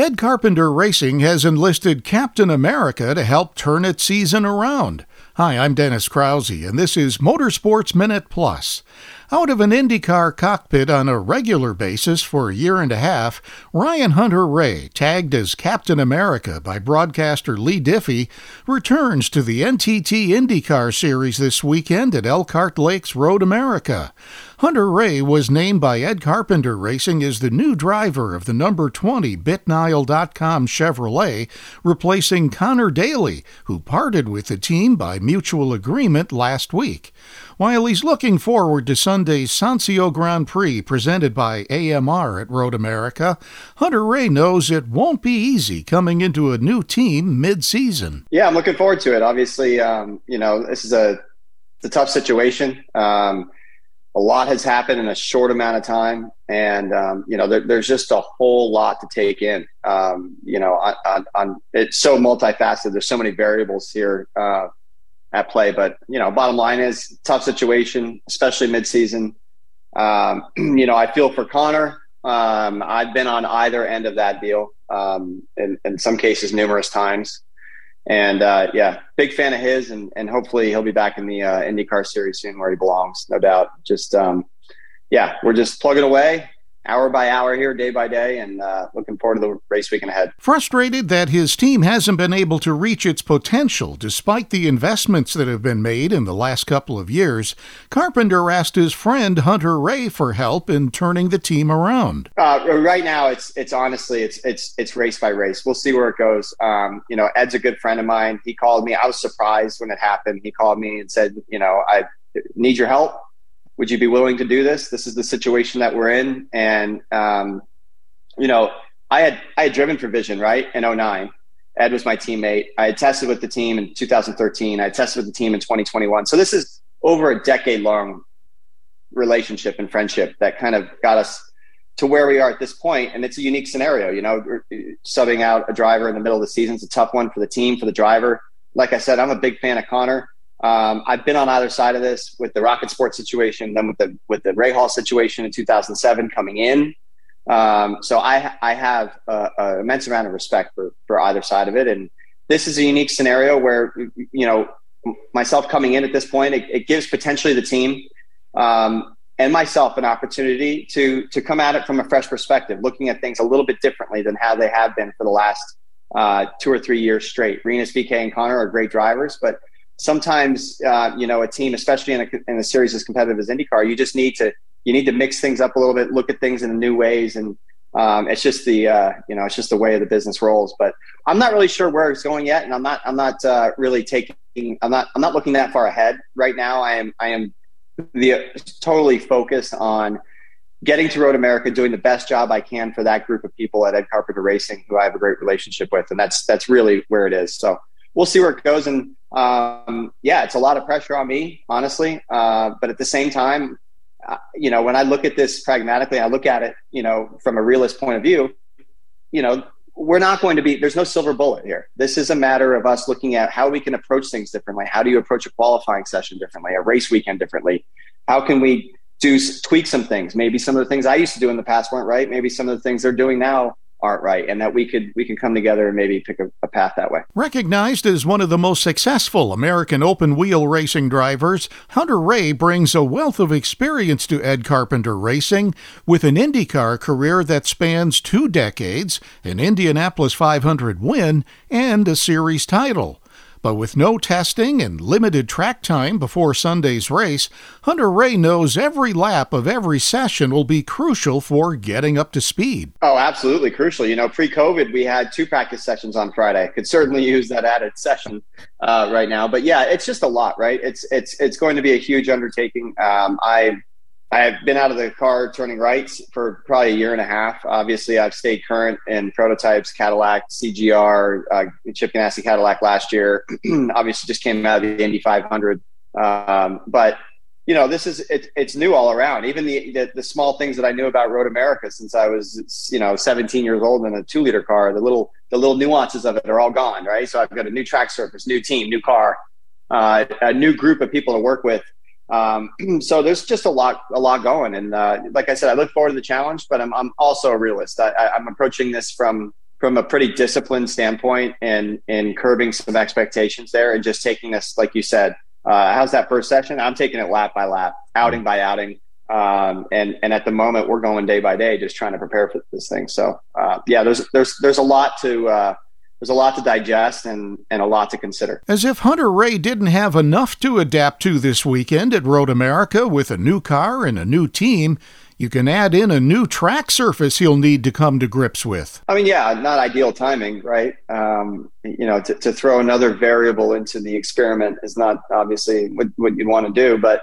Ed Carpenter Racing has enlisted Captain America to help turn its season around. Hi, I'm Dennis Krause, and this is Motorsports Minute Plus. Out of an IndyCar cockpit on a regular basis for a year and a half, Ryan Hunter-Reay, tagged as Captain America by broadcaster Leigh Diffey, returns to the NTT IndyCar Series this weekend at Elkhart Lake's Road America. Hunter-Reay was named by Ed Carpenter Racing as the new driver of the number 20 BitNile.com Chevrolet, replacing Conor Daly, who parted with the team by mutual agreement last week. While he's looking forward to Sunday's Sonsio Grand Prix presented by AMR at Road America, Hunter-Reay knows it won't be easy coming into a new team mid-season. Yeah, I'm looking forward to it. Obviously, um, you know, this is a, a tough situation. Um, a lot has happened in a short amount of time, and um, you know, there, there's just a whole lot to take in. Um, you know, on, on, on, it's so multifaceted. There's so many variables here. Uh, at play. But you know, bottom line is tough situation, especially midseason. Um, you know, I feel for Conor. Um, I've been on either end of that deal um, in, in some cases numerous times. And uh, yeah, big fan of his, and, and hopefully he'll be back in the uh, IndyCar series soon, where he belongs, no doubt. Just um, yeah, we're just plugging away, hour by hour here, day by day, and uh, looking forward to the race weekend ahead. Frustrated that his team hasn't been able to reach its potential despite the investments that have been made in the last couple of years, Carpenter asked his friend Hunter-Reay for help in turning the team around. Uh, right now, it's it's honestly it's it's it's race by race. We'll see where it goes. Um, you know, Ed's a good friend of mine. He called me. I was surprised when it happened. He called me and said, you know, I need your help would you be willing to do this? This is the situation that we're in. And, um, you know, I had, I had driven for Vision, right, in 09. Ed was my teammate. I had tested with the team in 2013. I tested with the team in 2021. So this is over a decade long relationship and friendship that kind of got us to where we are at this point. And it's a unique scenario, you know, subbing out a driver in the middle of the season is a tough one for the team, for the driver. Like I said, I'm a big fan of Conor. Um, I've been on either side of this with the Rocket Sports situation, then with the with the Rahal situation in 2007 coming in. Um, so I I have an immense amount of respect for for either side of it, and this is a unique scenario where you know myself coming in at this point, it, it gives potentially the team um, and myself an opportunity to to come at it from a fresh perspective, looking at things a little bit differently than how they have been for the last uh, two or three years straight. Rinus VeeKay, and Conor are great drivers, but sometimes uh, you know a team, especially in a, in a series as competitive as IndyCar, you just need to you need to mix things up a little bit, look at things in new ways, and um, it's just the uh, you know it's just the way the business rolls. But I'm not really sure where it's going yet, and I'm not I'm not uh, really taking I'm not I'm not looking that far ahead right now. I am I am the totally focused on getting to Road America, doing the best job I can for that group of people at Ed Carpenter Racing, who I have a great relationship with, and that's that's really where it is. So we'll see where it goes. And um, yeah, it's a lot of pressure on me, honestly. Uh, but at the same time, uh, you know, when I look at this pragmatically, I look at it, you know, from a realist point of view, you know, we're not going to be, there's no silver bullet here. This is a matter of us looking at how we can approach things differently. How do you approach a qualifying session differently, a race weekend differently? How can we do tweak some things? Maybe some of the things I used to do in the past weren't right. Maybe some of the things they're doing now aren't right and that we could we can come together and maybe pick a, a, path that way. Recognized as one of the most successful American open wheel racing drivers, Hunter-Reay brings a wealth of experience to Ed Carpenter Racing with an IndyCar career that spans two decades, an Indianapolis 500 win, and a series title. But with no testing and limited track time before Sunday's race, Hunter-Reay knows every lap of every session will be crucial for getting up to speed. Oh, absolutely crucial. You know, pre COVID, we had two practice sessions on Friday. Could certainly use that added session uh, right now. But yeah, it's just a lot, right? It's, it's, it's going to be a huge undertaking. Um, I I've been out of the car turning rights for probably a year and a half. Obviously, I've stayed current in prototypes, Cadillac, CGR, uh, Chip Ganassi Cadillac last year. Obviously, just came out of the Indy 500. Um, but you know, this is it, it's new all around. Even the, the, the small things that I knew about Road America since I was you know 17 years old in a two liter car, the little the little nuances of it are all gone. Right. So I've got a new track surface, new team, new car, uh, a new group of people to work with um, so there's just a lot, a lot going. And uh, like I said, I look forward to the challenge, but I'm, I'm also a realist. I, am approaching this from from a pretty disciplined standpoint and in curbing some expectations there and just taking this, like you said, uh, how's that first session? I'm taking it lap by lap, outing by outing. Um, and and at the moment, we're going day by day, just trying to prepare for this thing. So uh, yeah, there's there's there's a lot to uh, there's a lot to digest and and a lot to consider. As if Hunter-Reay didn't have enough to adapt to this weekend at Road America with a new car and a new team. You can add in a new track surface he'll need to come to grips with. I mean, yeah, not ideal timing, right? Um, you know, to, to, throw another variable into the experiment is not obviously what, what you'd want to do, but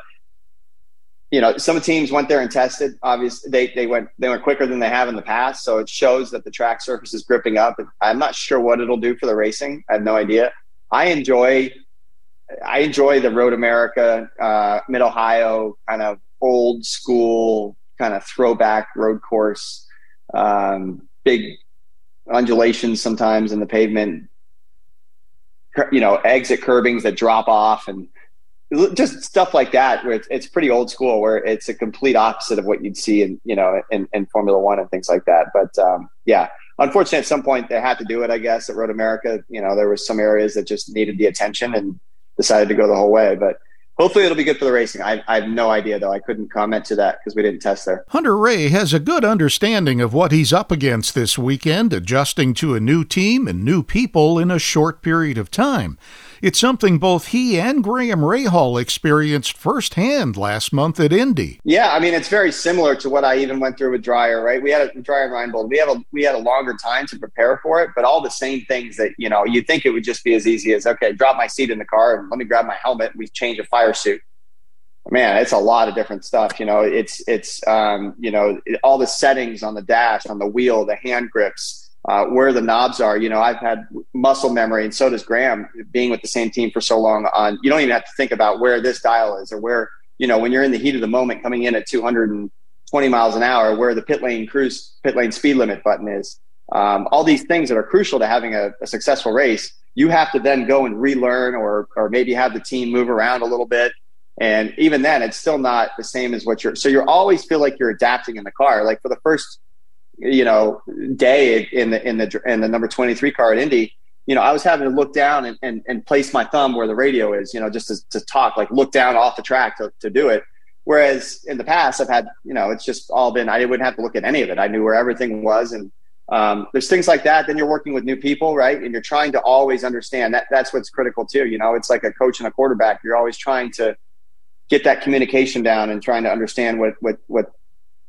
you know, some teams went there and tested. Obviously, they they went they went quicker than they have in the past, so it shows that the track surface is gripping up. I'm not sure what it'll do for the racing. I have no idea. I enjoy I enjoy the Road America, uh, Mid Ohio kind of old school kind of throwback road course. Um, big undulations sometimes in the pavement. You know, exit curbings that drop off and just stuff like that where it's, it's, pretty old school where it's a complete opposite of what you'd see in you know in, in formula one and things like that but um, yeah unfortunately at some point they had to do it i guess at road america you know there was some areas that just needed the attention and decided to go the whole way but hopefully it'll be good for the racing. I, I have no idea though. I couldn't comment to that because we didn't test there. Hunter-Reay has a good understanding of what he's up against this weekend, adjusting to a new team and new people in a short period of time. It's something both he and Graham Rahal experienced firsthand last month at Indy. Yeah, I mean it's very similar to what I even went through with Dreyer, right? We had a Dreyer Reinbold. We have a we had a longer time to prepare for it, but all the same things that you know you think it would just be as easy as okay, drop my seat in the car and let me grab my helmet. We change a fire suit man it's a lot of different stuff you know it's it's um, you know all the settings on the dash on the wheel the hand grips uh, where the knobs are. You know, I've had muscle memory, and so does Graham, being with the same team for so long. On you don't even have to think about where this dial is or where you know when you're in the heat of the moment, coming in at 220 miles an hour, where the pit lane cruise pit lane speed limit button is. Um, all these things that are crucial to having a, a successful race, you have to then go and relearn, or or maybe have the team move around a little bit. And even then, it's still not the same as what you're. So you always feel like you're adapting in the car. Like for the first you know day in the in the in the number 23 car at Indy, you know, I was having to look down and, and, and place my thumb where the radio is, you know, just to, to talk, like look down off the track to, to do it. Whereas in the past, I've had, you know, it's just all been, I wouldn't have to look at any of it. I knew where everything was. And um, there's things like that. Then you're working with new people, right? And you're trying to always understand that that's what's critical too. You know, it's like a coach and a quarterback. You're always trying to get that communication down and trying to understand what, what, what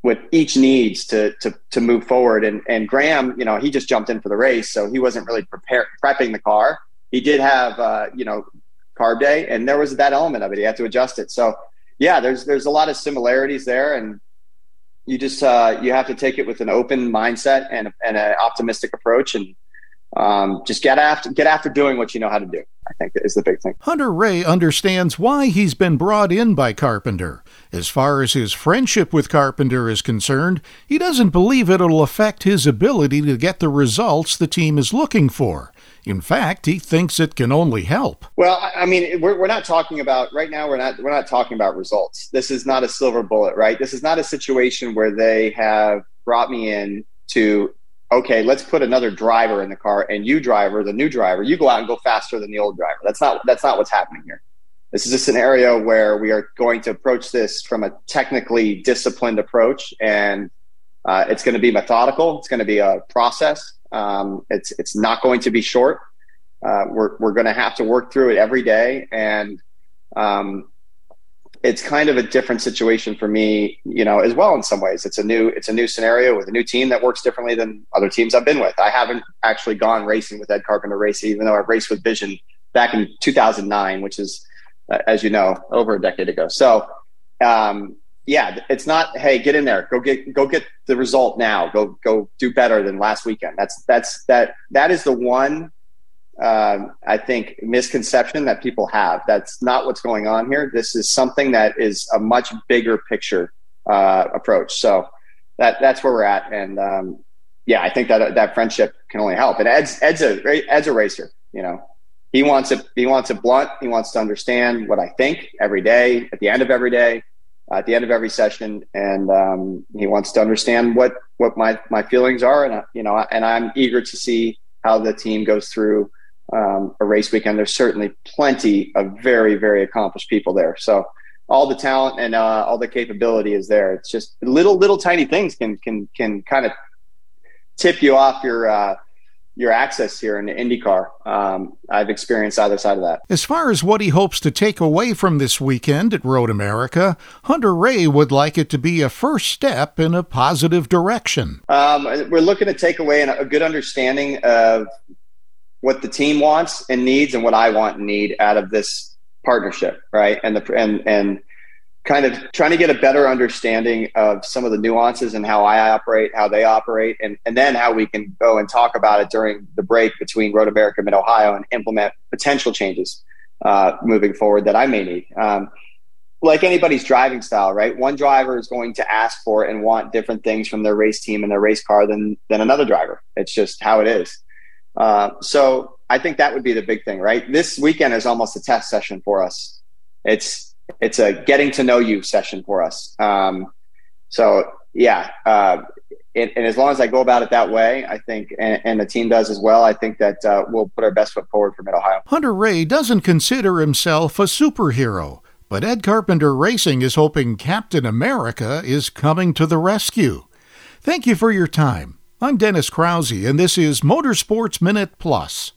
what each needs to to to move forward. And and Graham, you know, he just jumped in for the race, so he wasn't really prepared prepping the car. He did have uh, you know carb day, and there was that element of it. He had to adjust it. So yeah, there's there's a lot of similarities there, and you just uh, you have to take it with an open mindset and and an optimistic approach, and um, just get after get after doing what you know how to do. I think is the big thing. Hunter-Reay understands why he's been brought in by Carpenter. As far as his friendship with Carpenter is concerned, he doesn't believe it'll affect his ability to get the results the team is looking for. In fact, he thinks it can only help. Well, I mean, we're, we're not talking about right now. We're not we're not talking about results. This is not a silver bullet, right? This is not a situation where they have brought me in to okay, let's put another driver in the car and you driver, the new driver, you go out and go faster than the old driver. That's not that's not what's happening here. This is a scenario where we are going to approach this from a technically disciplined approach, and uh, it's going to be methodical. It's going to be a process. Um, it's it's not going to be short. Uh, we're we're going to have to work through it every day, and um, it's kind of a different situation for me, you know, as well in some ways. It's a new it's a new scenario with a new team that works differently than other teams I've been with. I haven't actually gone racing with Ed Carpenter racing, even though I've raced with Vision back in 2009, which is, uh, as you know, over a decade ago. So, um, yeah, it's not. Hey, get in there. Go get go get the result now. Go go do better than last weekend. That's that's that that is the one um, I think, misconception that people have. That's not what's going on here. This is something that is a much bigger picture uh, approach. So that that's where we're at, and um, yeah, I think that that friendship can only help. And Ed's Ed's a Ed's a racer. You know, he wants it. He wants it blunt. He wants to understand what I think every day. At the end of every day, at the end of every session, and um, he wants to understand what what my my feelings are, and you know, and I'm eager to see how the team goes through um, a race weekend. There's certainly plenty of very very accomplished people there, so all the talent and uh, all the capability is there. It's just little little tiny things can can can kind of tip you off your uh, your access here in the IndyCar. Um, I've experienced either side of that. As far as what he hopes to take away from this weekend at Road America, Hunter-Reay would like it to be a first step in a positive direction. Um, we're looking to take away a good understanding of what the team wants and needs, and what I want and need out of this partnership, right? And the and and kind of trying to get a better understanding of some of the nuances and how I operate, how they operate, and, and then how we can go and talk about it during the break between Road America and Mid Ohio and implement potential changes uh, moving forward that I may need. Um, like anybody's driving style, right? One driver is going to ask for and want different things from their race team and their race car than than another driver. It's just how it is. Uh, so I think that would be the big thing, right? This weekend is almost a test session for us. It's it's a getting to know you session for us. Um, so yeah, uh, it, and as long as I go about it that way, I think, and, and the team does as well, I think that uh, we'll put our best foot forward for Mid Ohio. Hunter-Reay doesn't consider himself a superhero, but Ed Carpenter Racing is hoping Captain America is coming to the rescue. Thank you for your time. I'm Dennis Krause, and this is Motorsports Minute Plus.